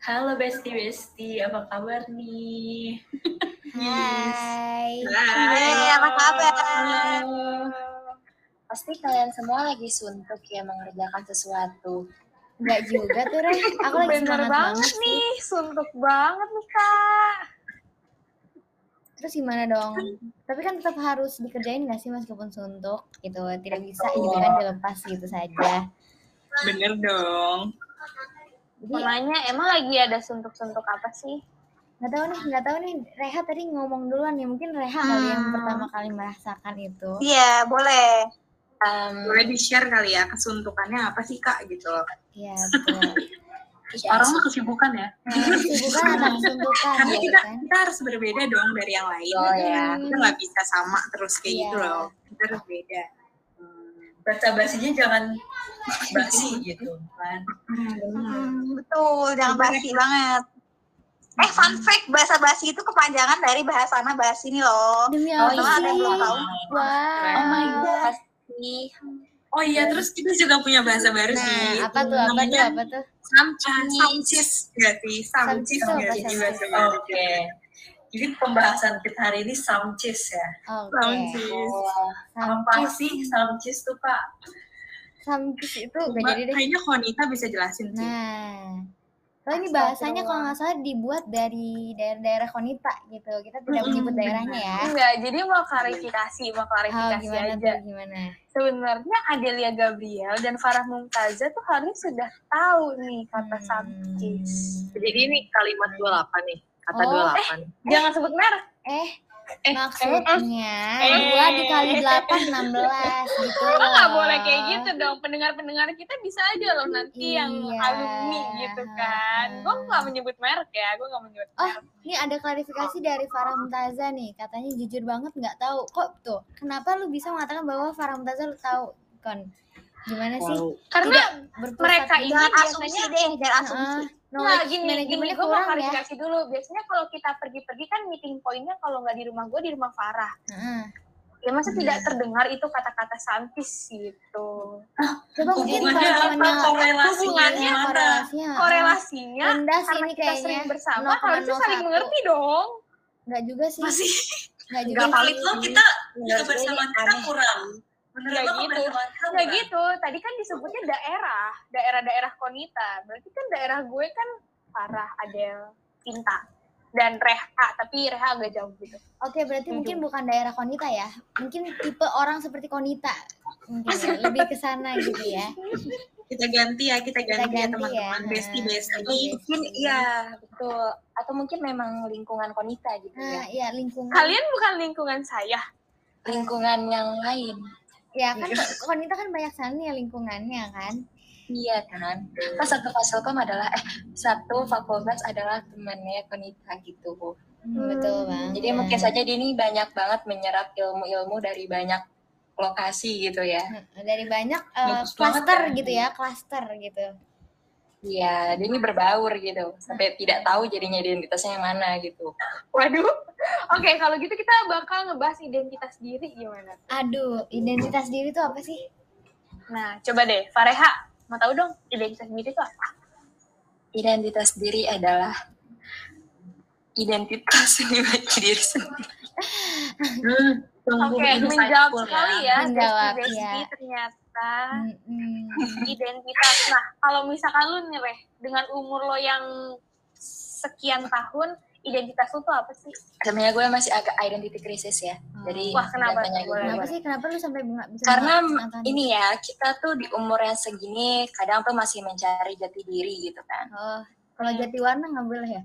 Halo Besti Besti, apa kabar nih? Hai. Hai, apa kabar? Halo. Pasti kalian semua lagi suntuk ya mengerjakan sesuatu. Enggak juga tuh, Reh. Aku lagi Bener semangat banget banget sih. nih, suntuk banget nih kak. Terus gimana dong? Tapi kan tetap harus dikerjain nggak sih meskipun suntuk gitu. Tidak bisa gitu kan dilepas gitu saja. Bener dong. Jadi Namanya emang lagi ada suntuk-suntuk apa sih? nggak tahu nih, nggak tahu nih. Reha tadi ngomong duluan ya. Mungkin Reha kali yang Hmm. pertama kali merasakan itu. Iya, boleh. Boleh di-share kali ya kesuntukannya apa sih kak gitu loh. Iya betul. Orang mah kesibukan ya. Nah, kesibukan atau kesuntukan Karena gitu kita kan. kita harus berbeda dong dari yang lain. Oh, ya. Kita nggak bisa sama terus kayak Iya. gitu loh. Kita harus beda. Baca basinya jangan basi gitu kan Hmm, betul, jangan basi banget. Eh, fun fact, bahasa basi itu kepanjangan dari bahasana basi nih loh. Demi Oh, iya, ada yang belum tahu. Wow. Oh my God. Oh iya, terus kita juga punya bahasa baru sih. Nah, apa tuh? Apa tuh? Namanya Apa tuh? Samcis. Samcis nggak sih? Samcis Samcis itu nggak apa, sih Samcis? bahasa baru? oke jadi pembahasan kita hari ini samcis ya Oke. Samcis. apa Samcis. sih samcis tuh pak Samcis itu gak Mbak, jadi deh. Kayaknya Konita bisa jelasin sih. Nah, kalau ini bahasanya kalau nggak salah dibuat dari daerah-daerah Konita gitu. Kita tidak menyebut daerahnya ya. Enggak, jadi mau klarifikasi, mau Oh, klarifikasi gimana aja. tuh? Gimana? Sebenarnya Adelia Gabriel dan Farah Mumtaza tuh harusnya sudah tahu nih kata Hmm. samcis. Jadi ini kalimat 28 nih, kata Oh, 28. Jangan sebut merek. Eh, Eh, maksudnya eh. dua dikali delapan enam belas gitu Lo loh. nggak boleh kayak gitu dong. Pendengar-pendengar kita bisa aja loh nanti yang Iya. alumni gitu kan. Gue nggak menyebut merek ya. Gue nggak menyebut Oh, merek. ini ada klarifikasi dari Farah Mumtaza nih. Katanya jujur banget nggak tahu. Kok tuh? Kenapa lu bisa mengatakan bahwa Farah Mumtaza lu tahu? Kon, gimana sih? Wow. Karena mereka ini biasanya asumsi deh, jangan asumsi. Nah, knowledge gini, gini manajemennya gue mau kurang ya. dulu. Biasanya kalau kita pergi-pergi kan meeting pointnya kalau nggak di rumah gue di rumah Farah. Heeh. Ya masa tidak terdengar itu kata-kata santis gitu. Coba mungkin apa temannya korelasinya hubungannya gimana korelasinya Korelasinya rendah sih karena ini kita kayaknya. sering bersama 0,01. harusnya saling mengerti dong. Nggak juga sih. Masih Nggak juga. nggak sih. valid loh kita kebersamaan kita kurang Nggak lo gitu. kita kurang gitu. Tadi kan disebutnya daerah, daerah-daerah Konita. Berarti kan daerah gue kan Farah, Adel, Cinta, dan Reha. Tapi Reha agak jauh gitu. Oke, berarti Tujuh. mungkin bukan daerah Konita ya. Mungkin tipe orang seperti Konita. Mungkin ya, lebih ke sana gitu ya. kita ganti ya, kita ganti, ya ganti teman-teman. ya. Besti besti. Mungkin iya, betul. Atau mungkin memang lingkungan konita gitu Nah, ya. iya lingkungan. Kalian bukan lingkungan saya. Lingkungan yang lain. Ya kan Konita kan banyak sana ya lingkungannya kan. Iya kan. Kan satu fasilkom adalah eh satu fakultas adalah temannya konita gitu. Hmm, betul bang. Jadi mungkin saja dia ini banyak banget menyerap ilmu-ilmu dari banyak lokasi gitu ya. dari banyak Bagus banget klaster ya. gitu ya, klaster gitu. Iya, dia ini berbaur gitu. Sampai tidak tahu jadinya identitasnya yang mana gitu. Waduh. Oke, kalau gitu kita bakal ngebahas identitas diri gimana? Aduh, identitas diri itu apa sih? Nah, coba deh, Fareha, mau tahu dong identitas diri itu apa? Identitas diri adalah identitas bagi diri sendiri. Hmm, Oke, menjawab ya. sekali ya, Menjawab, Besti ya. ternyata Mm-mm. identitas. Nah, kalau misalkan lu nih, Reh, dengan umur lo yang sekian tahun, identitas lu tuh apa sih? Sebenarnya gue masih agak identity crisis ya. Jadi Wah, kenapa gue. Kenapa sih? Kenapa lu sampai bunga bisa Karena ini ya, kita tuh di umur yang segini kadang tuh masih mencari jati diri gitu kan. Oh, kalau jati warna nggak boleh ya?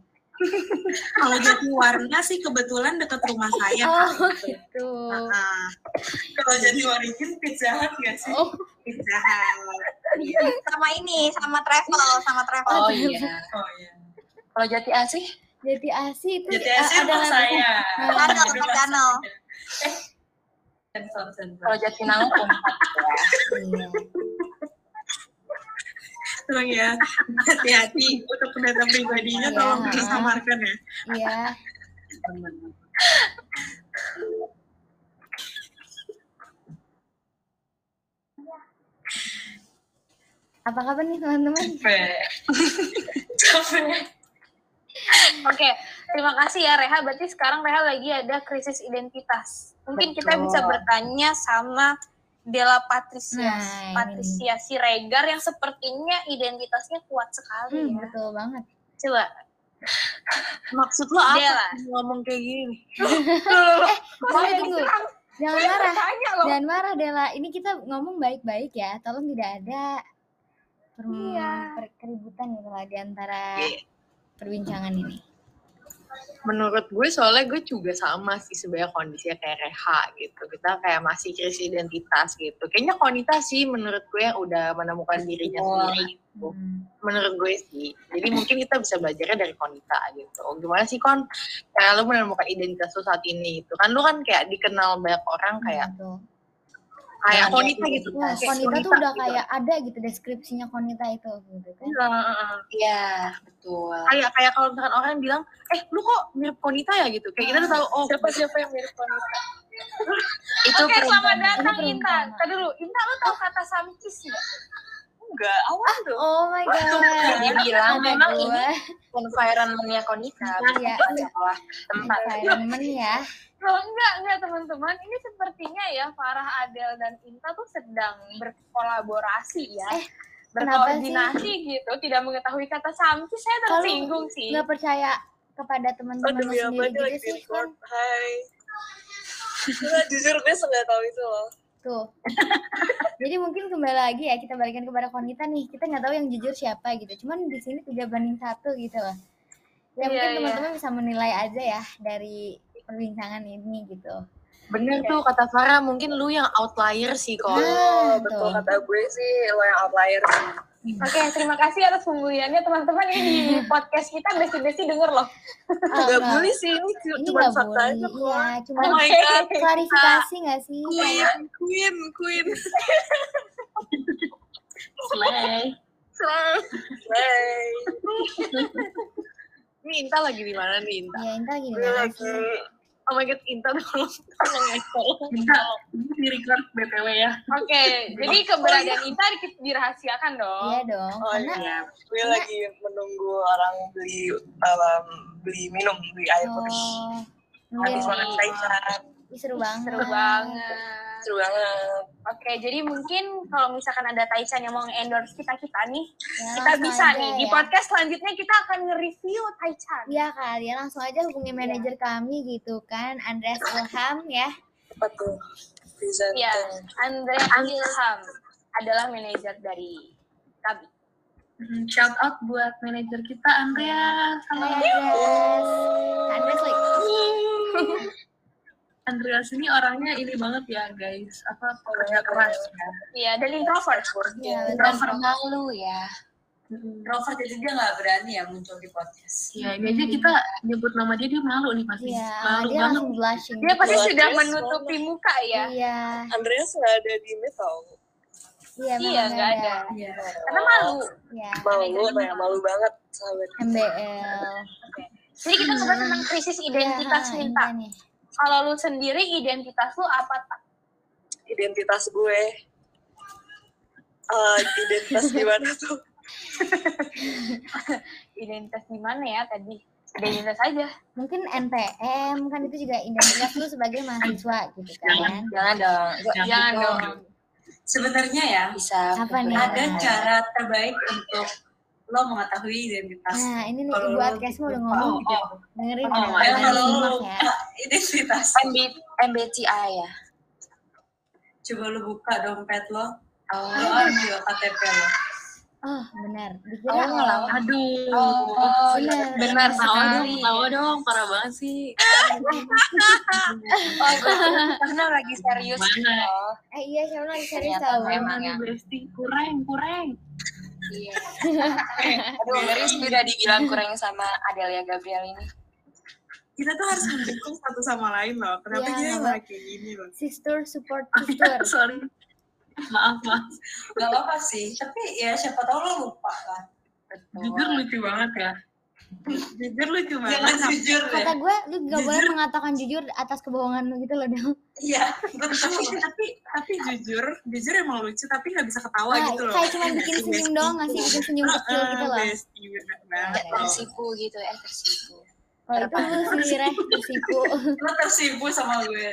Kalau jati warna sih kebetulan dekat rumah saya. Oh, Kak. gitu. Nah, kalau jadi origin pizza hut nggak sih Oh, Pizza Hut. Sama ini, sama travel, sama travel. Oh, Oh iya. oh iya Kalau jati asih, jati asi itu jadi eh, asli adalah rumah saya Di rumah channel. eh kalau jati ya. Iya. Tolong ya, hati-hati untuk data pribadinya Iya. tolong disamarkan ya. Iya. Apa kabar nih teman-teman? capek Oke, terima kasih ya Reha. Berarti sekarang Reha lagi ada krisis identitas. Mungkin kita Betul. bisa bertanya sama Della Patricia, Nah, ini Patricia Siregar yang sepertinya identitasnya kuat sekali Hmm, ya. betul banget. Coba, Maksud lo apa Della. ngomong kayak gini? Tunggu, tunggu. Jangan marah. Jangan marah Dela. Ini kita ngomong baik-baik ya. Tolong tidak ada per- Iya. per- keributan gitu lah di antara Iya. perbincangan ini. Menurut gue soalnya gue juga sama sih sebenarnya kondisinya kayak Reha gitu. Kita kayak masih krisis identitas gitu. Kayaknya Konita sih menurut gue yang udah menemukan dirinya Wah. sendiri gitu. Hmm. Menurut gue sih. Jadi mungkin kita bisa belajarnya dari Konita gitu. Gimana sih Kon? Kayak lu menemukan identitas lu saat ini gitu. Kan lu kan kayak dikenal banyak orang kayak Betul. Kayak Konita gitu. Wah, Kayak Konita tuh udah gitu. kayak ada gitu deskripsinya Konita itu gitu kan. Iya, heeh. Iya, betul. kayak kayak kalau misalkan orang bilang eh lu kok mirip Konita ya gitu kayak kita tuh tahu oh siapa siapa yang mirip Konita Itu Oke, selamat datang Ini Inta. perumpamaan. Tadi dulu, Inta lu tahu kata samcis nggak? Enggak awal tuh Oh my god. Dibilang memang gue. ini environment-nya Konita, Iya. bukan masalah tempat. Environment ya. Loh, enggak, enggak teman-teman. Ini sepertinya ya Farah, Adel, dan Inta tuh sedang berkolaborasi ya. Eh, Berkoordinasi gitu. Tidak mengetahui kata samcis, saya tersinggung sih. Nggak percaya kepada teman-teman sendiri gitu sih kan. hai jujur gue nggak tahu itu loh Tuh. Jadi mungkin kembali lagi ya kita balikan kepada Konita nih. Kita nggak tahu yang jujur siapa gitu. Cuman di sini tiga banding satu gitu loh. Ya Iya, mungkin iya. teman-teman bisa menilai aja ya dari perbincangan ini gitu. bener tuh kata Farah mungkin lu yang outlier sih kok Nah, betul tuh. kata gue sih lo yang outlier Oke, terima kasih atas pembuliannya teman-teman. Ini di podcast kita besi-besi denger loh. Ah, Gak nggak. boleh sih ini cu- Ini cuma fakta aja Iya, cuma oh my god klarifikasi nggak sih? queen queen queen Slay. Slay. Slay. ini Inta lagi di mana nih Inta Ya, Inta lagi di mana lagi? Oh my god Inta tolong tolong ya tolong Minta di record BTW ya. Oke, jadi keberadaan Inta di- dirahasiakan dong. Iya dong, oh karena iya gue lagi menunggu orang beli um, beli minum beli air putih oh, habis iya. makan taichan Ih, seru banget. Seru banget. Seru banget Oke, jadi mungkin kalau misalkan ada Taichan yang mau endorse kita-kita nih, Ya, kita bisa aja nih. Di ya. podcast selanjutnya kita akan nge-review Taichan. Iya kalian langsung aja hubungi manajer kami gitu kan, Andreas Ilham ya. presenter Iya, Andre Ilham adalah manajer dari kami. Hmm, Shout out buat manajer kita Andrea. Halo. Andreas. Andreas like, Andreas ini orangnya ini banget ya guys. Apa kerja keras ya. Iya, dan introvert. ya Dan betul. malu ya. Robert jadi dia nggak berani ya muncul di podcast. Iya, dia aja Hmm. kita nyebut nama dia dia malu nih pasti. Iya, malu dia banget. blushing. Dia pasti sudah menutupi muka ya. Iya, Andreas nggak ada di metal iya, Iya, nggak ada. Iya. Karena malu. Iya, malu kayak malu banget sahabat MBL. Jadi kita ngebahas tentang krisis identitas Iya, nih, nih. Kalau lu sendiri identitas lu apa, Tak? identitas gue Eh, identitas gimana tuh Identitas gimana ya tadi? Identitas aja. Mungkin NPM kan itu juga identitas lu sebagai mahasiswa gitu kan. Jangan dong. Jangan Jangan gitu. dong. Sebenarnya ya Bisa. Apa nih? ada cara terbaik untuk lo mengetahui identitas. Nah, ini nih Kalau ibu lo Adkesmu udah ngomong. gitu. Dengerin Oh, ya, ya, kalau lo ya. lupa identitas, MB, MBTI ya. coba lo buka dompet lo, Oh. lo ambil KTP lo. Oh, benar. Oh, Dikira ngelawan. Aduh. Oh, benar. Benar Tahu dong, sekali. tahu dong, parah banget sih. Oh, gue pernah lagi serius Mana? gitu. Eh iya, siapa lagi serius tahu. memang. Emang Besti kurang, kurang. Iya. Aduh, ngeri sih udah dibilang kurang sama Adelia Gabriel ini. kita tuh harus mendukung satu sama lain loh. Kenapa Iya, dia malah kayak gini loh? Sister support sister. Sorry. Maaf, maaf. Gak apa-apa sih, tapi ya siapa tahu lo lupa kan. Jujur lucu banget ya. Jujur lucu Jangan banget. jujur deh. Kata gue, lu gak boleh Jujur. mengatakan jujur atas kebohongan lu gitu loh, Del. Iya, tapi, betul. tapi tapi jujur, jujur emang lucu tapi nggak bisa ketawa Nah, gitu loh. kayak cuma bikin senyum doang gak sih? Bikin senyum kecil gitu loh. Tersipu gitu ya, tersipu. Oh itu lu sih Reh tersipu. Lo tersipu sama gue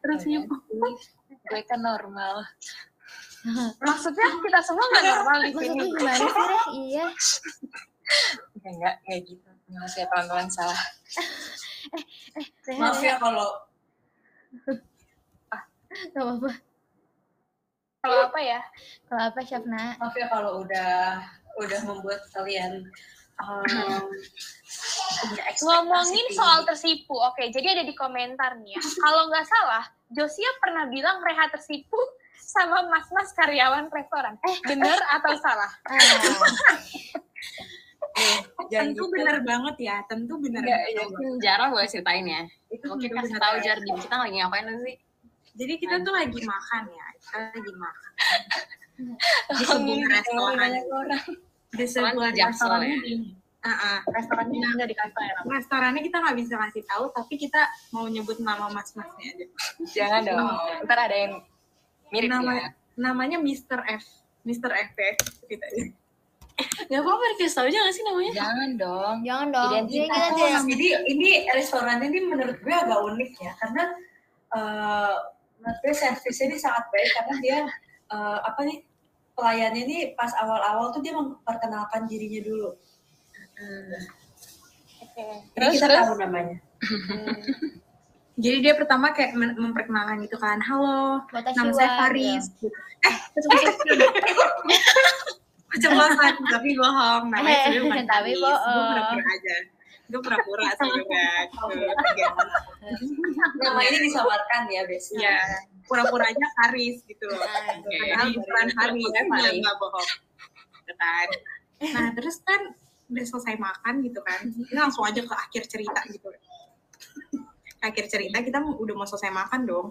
Ya, yuk. gue, kan normal. Maksudnya kita semua nggak normal di sini. Maksudnya gimana sih Reh? Iya. Ya, enggak, kayak gitu. Maaf ya kawan-kawan salah. Reha, Maaf Reha. ya kalau Gak apa-apa. Kalau apa ya? Kalau apa Syafna? maaf ya kalau udah udah membuat kalian um, Ngomongin tinggi. soal tersipu, oke. Jadi ada di komentar nih ya. Kalau nggak salah, Josia pernah bilang Reha tersipu sama mas-mas karyawan restoran. Eh, bener atau salah? Tentu gitu. benar banget ya tentu benar ya, mungkin Jara boleh ceritain ya. itu Mungkin kasih tahu. Jar, di kita lagi ngapain sih? jadi kita tuh lagi makan ya kita lagi makan Di sebuah restoran. di sebuah restoran ini Ah, ah. Restorannya nggak dikasih ya. Restorannya kita nggak bisa kasih tahu tapi kita mau nyebut nama mas-masnya aja Jangan dong. Ntar ada yang mirip nama ya. namanya Mr. F Mr. F ya kita Gak apa-apa dikasih tahu aja nggak sih namanya? Jangan dong. Jangan dong. Jadi Identitas. kita tidak jadi ini restorannya ini menurut gue agak unik ya karena eh menurut gue servisnya ini sangat baik karena dia eh, apa nih pelayannya ini pas awal-awal tuh dia memperkenalkan dirinya dulu. Oke. Jadi Terus, kita terus? tahu namanya. jadi dia pertama kayak memperkenalkan gitu kan halo Kota nama Siwa, saya Faris gitu. eh keceplosan tapi bohong namanya Eh, tapi bohong. gue pura-pura aja gue pura-pura sebenarnya Nama ini disamarkan ya biasanya. Iya, pura-puranya Haris gitu loh. Padahal bukan Haris, nggak nggak bohong. Gitu kan. Nah terus kan udah selesai makan gitu kan, kita langsung aja ke akhir cerita gitu. Akhir cerita kita udah mau selesai makan dong.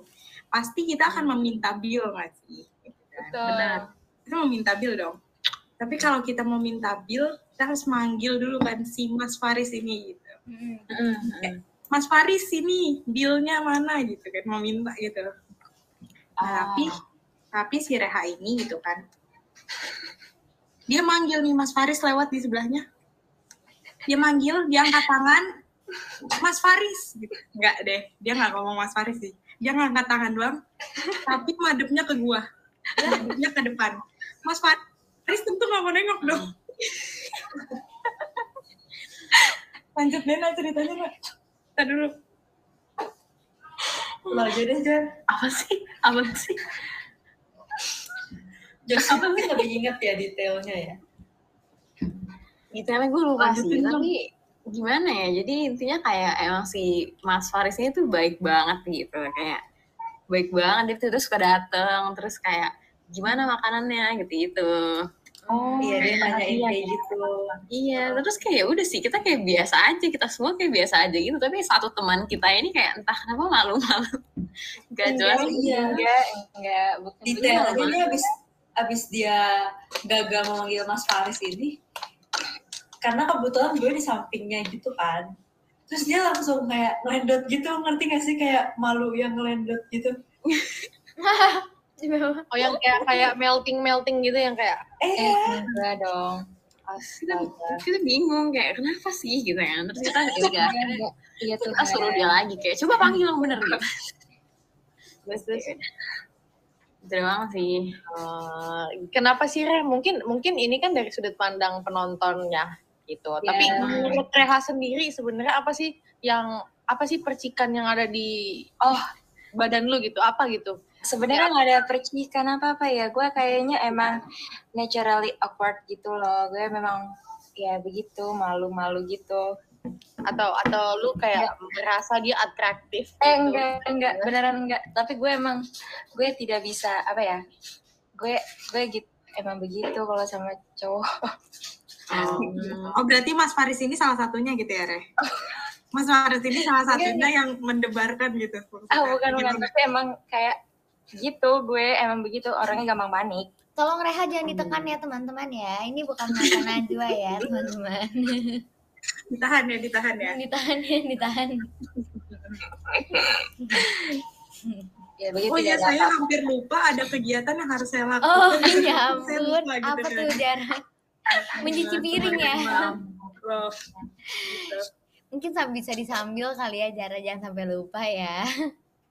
Pasti kita akan meminta bill nggak sih? Gitu kan. Benar. Kita mau minta bill dong. Tapi kalau kita mau minta bill, kita harus manggil dulu kan si Mas Faris ini gitu. Mm. Mas Faris sini billnya mana gitu kan mau minta gitu. Nah, tapi tapi si Reha ini gitu kan. Dia manggil nih Mas Faris lewat di sebelahnya. Dia manggil, dia angkat tangan, Mas Faris gitu. Enggak deh, dia nggak ngomong Mas Faris sih. Dia ngangkat tangan doang, tapi madepnya ke gua. Madepnya ke depan. Mas Faris tentu nggak mau nengok dong. Lanjut deh Nak, ceritanya Nak. Kita dulu. Lo aja deh Jan. Apa sih? Apa sih? Josie mungkin lebih inget ya detailnya ya. Detailnya gue lupa Lanjutin sih, dong. tapi gimana ya? Jadi intinya kayak emang si Mas Faris ini tuh baik banget gitu, kayak baik banget dia tuh terus suka dateng, terus kayak gimana makanannya gitu gitu. Oh, iya dia nanyain iya. kayak gitu. Iya, terus kayak ya udah sih kita kayak biasa aja, kita semua kayak biasa aja gitu. Tapi satu teman kita ini kayak entah kenapa malu-malu. Gak jelas. iya. Enggak, enggak, Detailnya dia abis abis dia gagal memanggil Mas Faris ini, karena kebetulan gue di sampingnya gitu kan. Terus dia langsung kayak ngelendot gitu, ngerti gak sih kayak malu yang ngelendot gitu. Oh yang kayak kayak melting melting gitu yang kayak Eh, Eh, enggak dong. kita, Astaga. kita bingung kayak kenapa sih gitu ya. Terus kita ya Enggak, Iya tuh. kita suruh dia lagi kayak coba panggil yang bener gitu. Terus terus Terima sih. Eh, kenapa sih Reh? Mungkin mungkin ini kan dari sudut pandang penontonnya gitu. Tapi Ya. menurut Reha sendiri sebenarnya apa sih yang apa sih percikan yang ada di oh badan lu gitu? Apa gitu? Sebenarnya nggak ada percikan apa-apa ya. Gue kayaknya emang naturally awkward gitu loh. Gue memang ya begitu, malu-malu gitu. Atau atau lu kayak merasa dia atraktif Eh gitu? enggak, enggak, beneran enggak. Tapi gue emang gue tidak bisa apa ya? Gue gue gitu emang begitu kalau sama cowok. Hmm. Oh berarti Mas Faris ini salah satunya gitu ya Reh? Mas Faris ini salah satunya yang mendebarkan gitu. Ah bukan bukan, Gitu. tapi emang kayak gitu gue emang begitu orangnya gampang panik. Tolong Reha jangan ditekan ya teman-teman ya. Ini bukan mata Najwa ya teman-teman. Ditahan ya, ditahan ya. ditahan ya, ditahan. Ya begitu Oh iya, saya hampir lupa ada kegiatan yang harus saya lakukan. Oh ya Saya ampun, lupa gitu apa kan. tuh Jar? Mencuci piring ya. Gitu. Mungkin sam- bisa disambil kali ya, Jara jangan sampai lupa ya.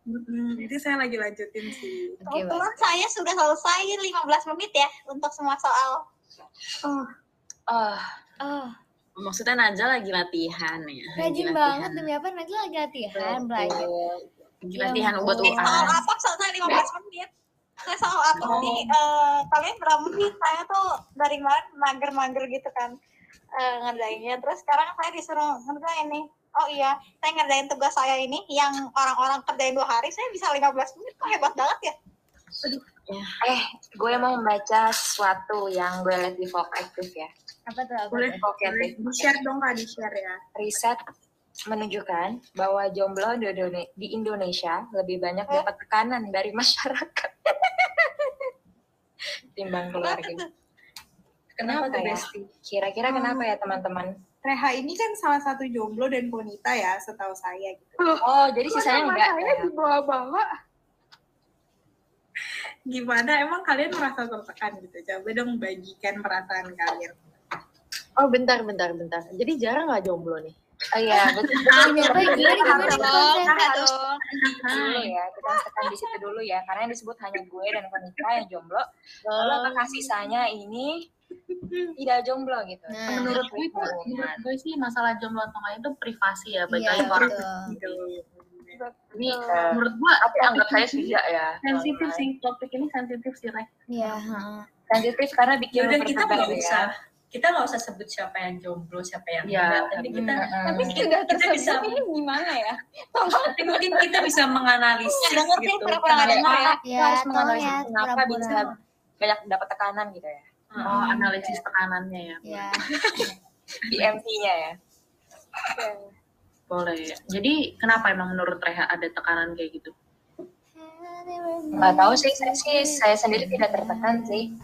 Mm-mm, Jadi saya lagi lanjutin sih. Oke, Kebetulan saya sudah selesai 15 menit ya untuk semua soal. Ah, Oh, Maksudnya Najwa lagi latihan ya. lagi rajin latihan. banget demi apa? Nanti lagi latihan, belajar. Lagi Ya latihan buat ampun. Eh, soal UAS. apa selesai 15 menit? Saya soal apa sih? Eh, kalian berapa menit? Saya tuh dari kemarin mager-mager gitu kan eh, ngerjainnya. Terus sekarang saya disuruh ngerjain nih. Oh iya, saya ngerjain tugas saya ini yang orang-orang kerjain dua hari, saya bisa 15 menit. Kok hebat banget ya? eh, gue mau membaca sesuatu yang gue lihat di Vogue Active ya. Apa tuh? Apa Boleh, Active. di-share dong Kak, di-share ya. Riset menunjukkan bahwa jomblo di Indone- di Indonesia lebih banyak dapat tekanan dari masyarakat timbang keluarga. Kenapa tuh ya? Besti? Kira-kira kenapa ya teman-teman? Reha ini kan salah satu jomblo dan wanita ya, setahu saya gitu. Oh, jadi sisanya enggak saya ya? dibawa-bawa? Gimana? Emang kalian merasa tertekan gitu? Coba dong bagikan perasaan kalian. Oh, bentar, bentar, bentar. Jadi jarang nggak jomblo nih? Oh iya, betul. Kenapa gimana gimana Harus konsepnya? dulu ya, kita tekan di situ dulu ya, karena yang disebut hanya gue dan wanita yang jomblo. Lalu apakah sisanya ini tidak jomblo gitu? Nah, menurut gue itu menurut gue sih masalah jomblo atau enggak itu privasi ya bagi Iya, orang betul. ini Eh, menurut gue Tapi anggap saya tidak ya. sensitif sih topik ini sensitif sih Rek. Iya, heeh. Sensitif karena bikin udah kita ya. Kita nggak usah sebut siapa yang jomblo siapa yang Iya, enggak tapi kita Mm-mm. tapi Sudah kita, kita bisa ini gimana ya? tapi mungkin kita bisa menganalisis ngerti, gitu kenapa- ya. Kita Ya, harus menganalisis ya, kenapa bisa banyak dapat tekanan gitu ya. Oh, analisis tekanannya ya. Ya. Di MT-nya ya. Boleh ya. Jadi kenapa emang menurut Reha ada tekanan kayak gitu? Nggak tahu sih, saya sih saya sendiri tidak tertekan sih.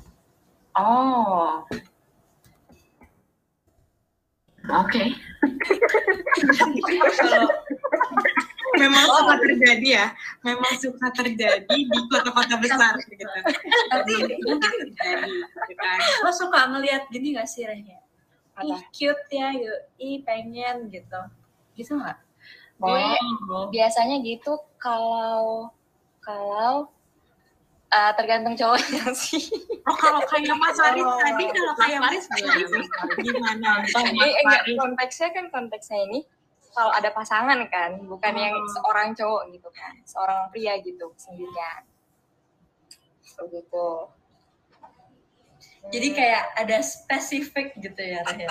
Oh. Oke. Kalau memang suka terjadi ya, memang suka terjadi di kota-kota besar gitu. tapi Terjadi, gitu kan. lo suka ngelihat gini gak sih Rehnya ih cute ya gitu ih pengen gitu gitu nggak Gue Oh, biasanya gitu kalau kalau eh, tergantung cowoknya sih. oh kalau kayak Mas Faris Oh. tadi, kalau kayak Mas Faris gimana? Jadi enggak konteksnya kan konteksnya ini kalau ada pasangan kan, bukan yang seorang cowok gitu kan, seorang pria gitu sendirian. Begitu. jadi kayak ada spesifik gitu ya Rehnya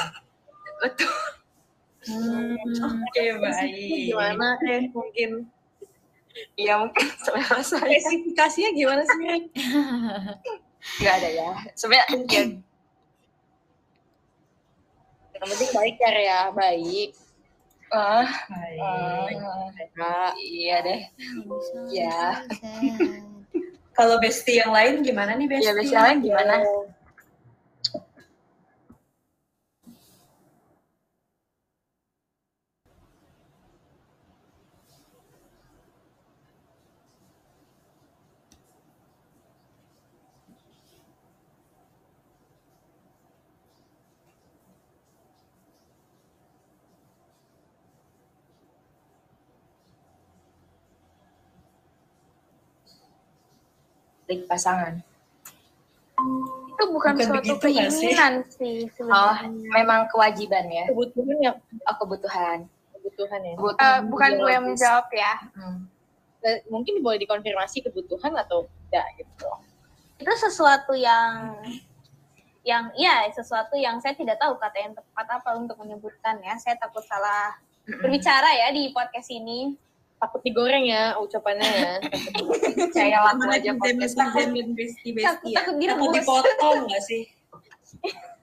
betul. oke baik Gimana kan mungkin Iya mungkin selera saya. Spesifikasinya gimana sih? Gak ada ya. Sebenarnya ya, Yang penting baik ya, Rea. Baik. ah, baik ah, iya deh. Ya. kalau bestie yang lain gimana nih bestie Ya biasanya gimana? Trik pasangan. Itu bukan, Bukan suatu nggak sih? keinginan sih Oh, memang kewajiban ya. Kebutuhan ya, Oh, kebutuhan. kebutuhan ya. Kebutuhan Eh, bukan gue yang menjawab ya. Hmm. Eh, Mungkin boleh dikonfirmasi kebutuhan atau tidak gitu. itu sesuatu yang yang iya sesuatu yang saya tidak tahu kata yang tepat apa untuk menyebutkan ya saya takut salah berbicara ya di podcast ini Takut digoreng ya ucapannya ya. Saya Mana aja podcast. netizen dan bestie takut ya. takut takut dipotong nggak sih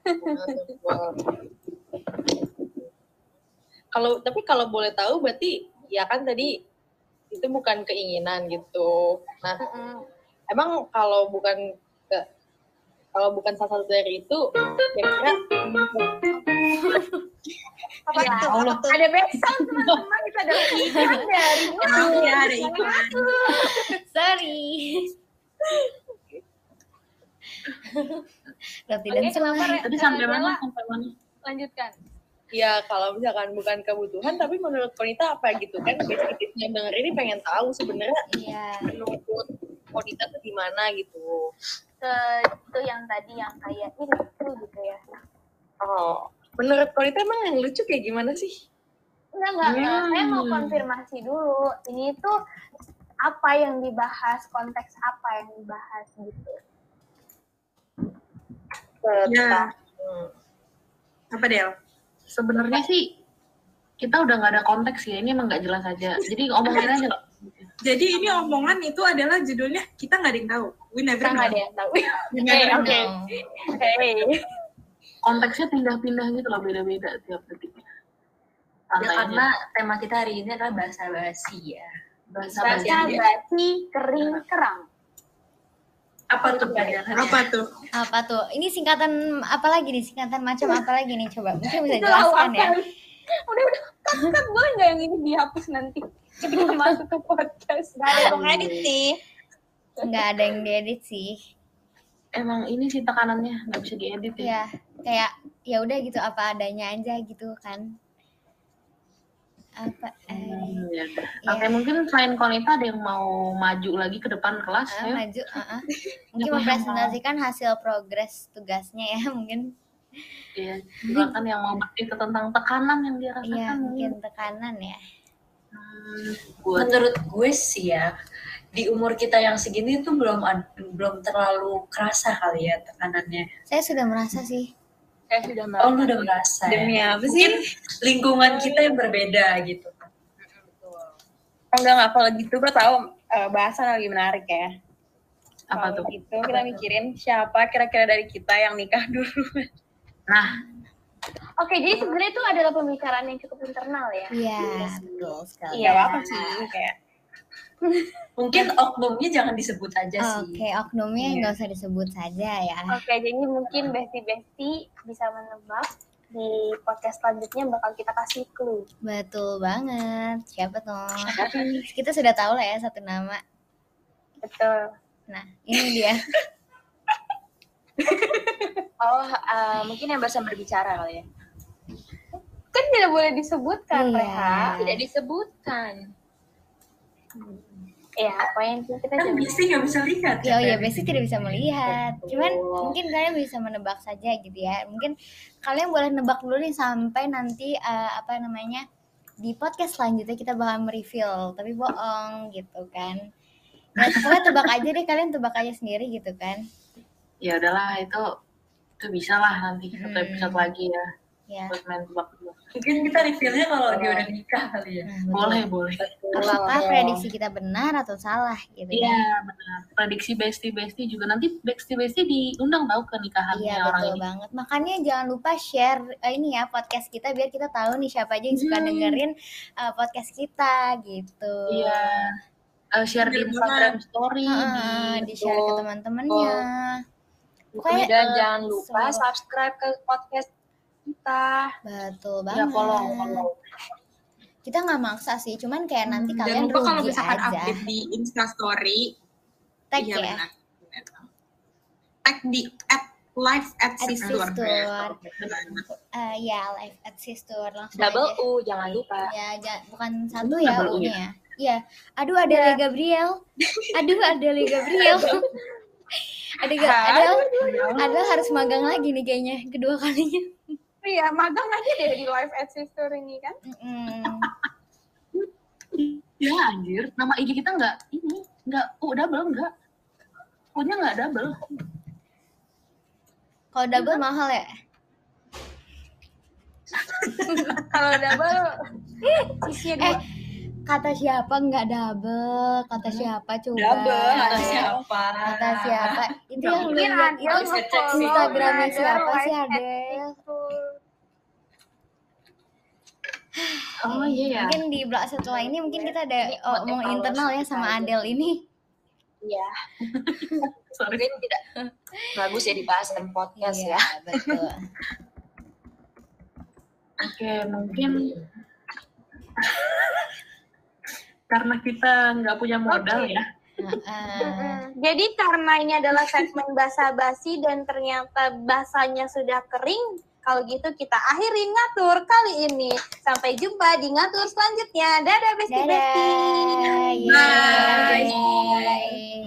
kalau tapi kalau boleh tahu berarti ya kan tadi itu bukan keinginan gitu. Nah, emang kalau bukan ke- kalau bukan salah satu dari itu kira-kira apa Ya itu Allah. Apa tuh? Ada backsound teman-teman itu ada iklan dari Maaf ya ada iklan. Sorry. Roti dan selai. Re- Tadi sampai Bella, mana? Sampai mana? Lanjutkan. ya kalau misalkan bukan kebutuhan tapi menurut Konita apa gitu kan basic yang denger ini pengen tahu sebenarnya Iya. menurut Konita tuh gimana gitu ke itu yang tadi yang kayak ini gitu ya oh menurut Konita emang yang lucu kayak gimana sih enggak enggak, enggak. saya mau Hmm. konfirmasi dulu ini tuh apa yang dibahas konteks apa yang dibahas gitu Ya. Hmm. Apa Del? Sebenarnya sih kita udah nggak ada konteks ya. Ini emang nggak jelas aja. Jadi ngomongin aja. Jadi ini omongan itu adalah judulnya kita nggak ada yang tahu. We never kita know. nggak ada yang tahu We never Eh, know. oke. Konteksnya pindah-pindah gitu loh, beda-beda tiap detiknya. Ya, karena tema kita hari ini adalah bahasa basi ya. Bahasa basi. basi kering kerang Apa tuh? Apa tuh? Apa tuh? Ini singkatan apa lagi nih? Singkatan macam apa lagi nih? Coba mungkin bisa jelaskan ya. udah udah kan kan boleh nggak yang ini dihapus nanti ketika masuk ke podcast Gak ada yang edit sih. Nggak ada yang diedit sih. Emang ini sih tekanannya nggak bisa diedit ya. Ya, kayak ya udah gitu apa adanya aja gitu kan. Apa eh, Hmm, ya. Oke, mungkin selain Konita ada yang mau maju lagi ke depan kelas ah, ya? maju ah, ah. Mungkin mempresentasikan hasil progres tugasnya ya mungkin. Iya. Silakan yang mau bercerita tentang tekanan yang dia rasakan. Iya, mungkin tekanan ya. Hmm, buat Menurut gue sih ya, di umur kita yang segini tuh belum belum terlalu kerasa kali ya tekanannya. Saya sudah merasa sih. Saya sudah Oh, lu udah merasa ya? demi apa Mungkin lingkungan kita yang berbeda gitu. Oh, enggak enggak kalau gitu gue tahu eh, bahasan lagi menarik ya. Apa tuh? gitu kita mikirin siapa kira-kira dari kita yang nikah dulu. Nah, oke jadi sebenarnya itu adalah pembicaraan yang cukup internal ya. Iya, betul sekali. iya apa sih kayak Mungkin oknumnya jangan disebut aja Oke, sih. oknumnya Iya. nggak usah disebut saja ya. oke jadi mungkin besti-besti bisa menebak di podcast selanjutnya bakal kita kasih clue Betul banget. Siapa tuh? Kita sudah tahu lah ya satu nama. betul Nah, ini dia. oh eh, mungkin yang bahasa berbicara kali ya kan tidak boleh disebutkan Iya. Reha tidak disebutkan ya apa yang kita Kan Bisi nggak bisa lihat. Ya, oh ya, Besti tidak bisa melihat. Cuman mungkin kalian bisa menebak saja gitu ya. Mungkin kalian boleh nebak dulu nih sampai nanti eh, apa namanya di podcast selanjutnya kita bakal mereview, tapi bohong gitu kan. Nah, pokoknya tebak aja deh kalian tebak aja sendiri gitu kan. ya udahlah itu itu bisa lah nanti satu Hmm. episode lagi ya Ya. buat main tebak-tebak. Mungkin kita reveal-nya kalau dia udah nikah kali ya. Betul. Boleh, boleh. Apakah prediksi kita benar atau salah gitu Iya, ya? benar. Prediksi besti-besti juga nanti besti-besti diundang tahu ke nikahannya Iya orang betul ini. banget. Makanya jangan lupa share eh, ini ya podcast kita biar kita tahu nih siapa aja yang suka Hmm. dengerin eh, podcast kita gitu. Iya. Eh, share di Instagram story, Heeh, di di share ke teman-temannya. Pokoknya eh, jangan lupa semua- subscribe ke podcast kita Betul ya banget. follow, follow. Kita nggak maksa sih, cuman kayak nanti Dan kalian lupa kalau rugi misalkan aja. update di Instastory, Tag iya ya. benar. Tag di at live at At Sistur. Sistur. Eh, ya live at sister langsung double aja. U jangan lupa Ya, ja- bukan satu ya U-nya ya. Iya. Aduh, ada Le Gabriel. Aduh, ada Le Gabriel. ada ga, ada ada harus magang lagi nih kayaknya kedua kalinya. Iya magang aja deh di live at sister ini kan Mm-mm. Ya anjir, nama IG kita nggak ini, nggak U double nggak. U-nya nggak double. Kalau double mahal ya? kalau double sisi Eh, kata siapa nggak double? Kata siapa coba? Double, kata siapa? Kata siapa? Itu yang lu lihat itu. Instagramnya siapa sih at Adel? Sister. Oh iya ya. Mungkin di blog setelah ini mungkin kita ada Ini oh, mau internal ya sama. Adel ini. iya Sorry. Mungkin tidak bagus ya dibahas dalam podcast ya. Iya, betul. Oke, mungkin karena kita nggak punya modal Oke. ya. Jadi karena ini adalah segmen basa-basi dan ternyata basanya sudah kering, kalau gitu kita akhiri ngatur kali ini. Sampai jumpa di ngatur selanjutnya. Dadah besti-besti. Iya. Bye. Bye.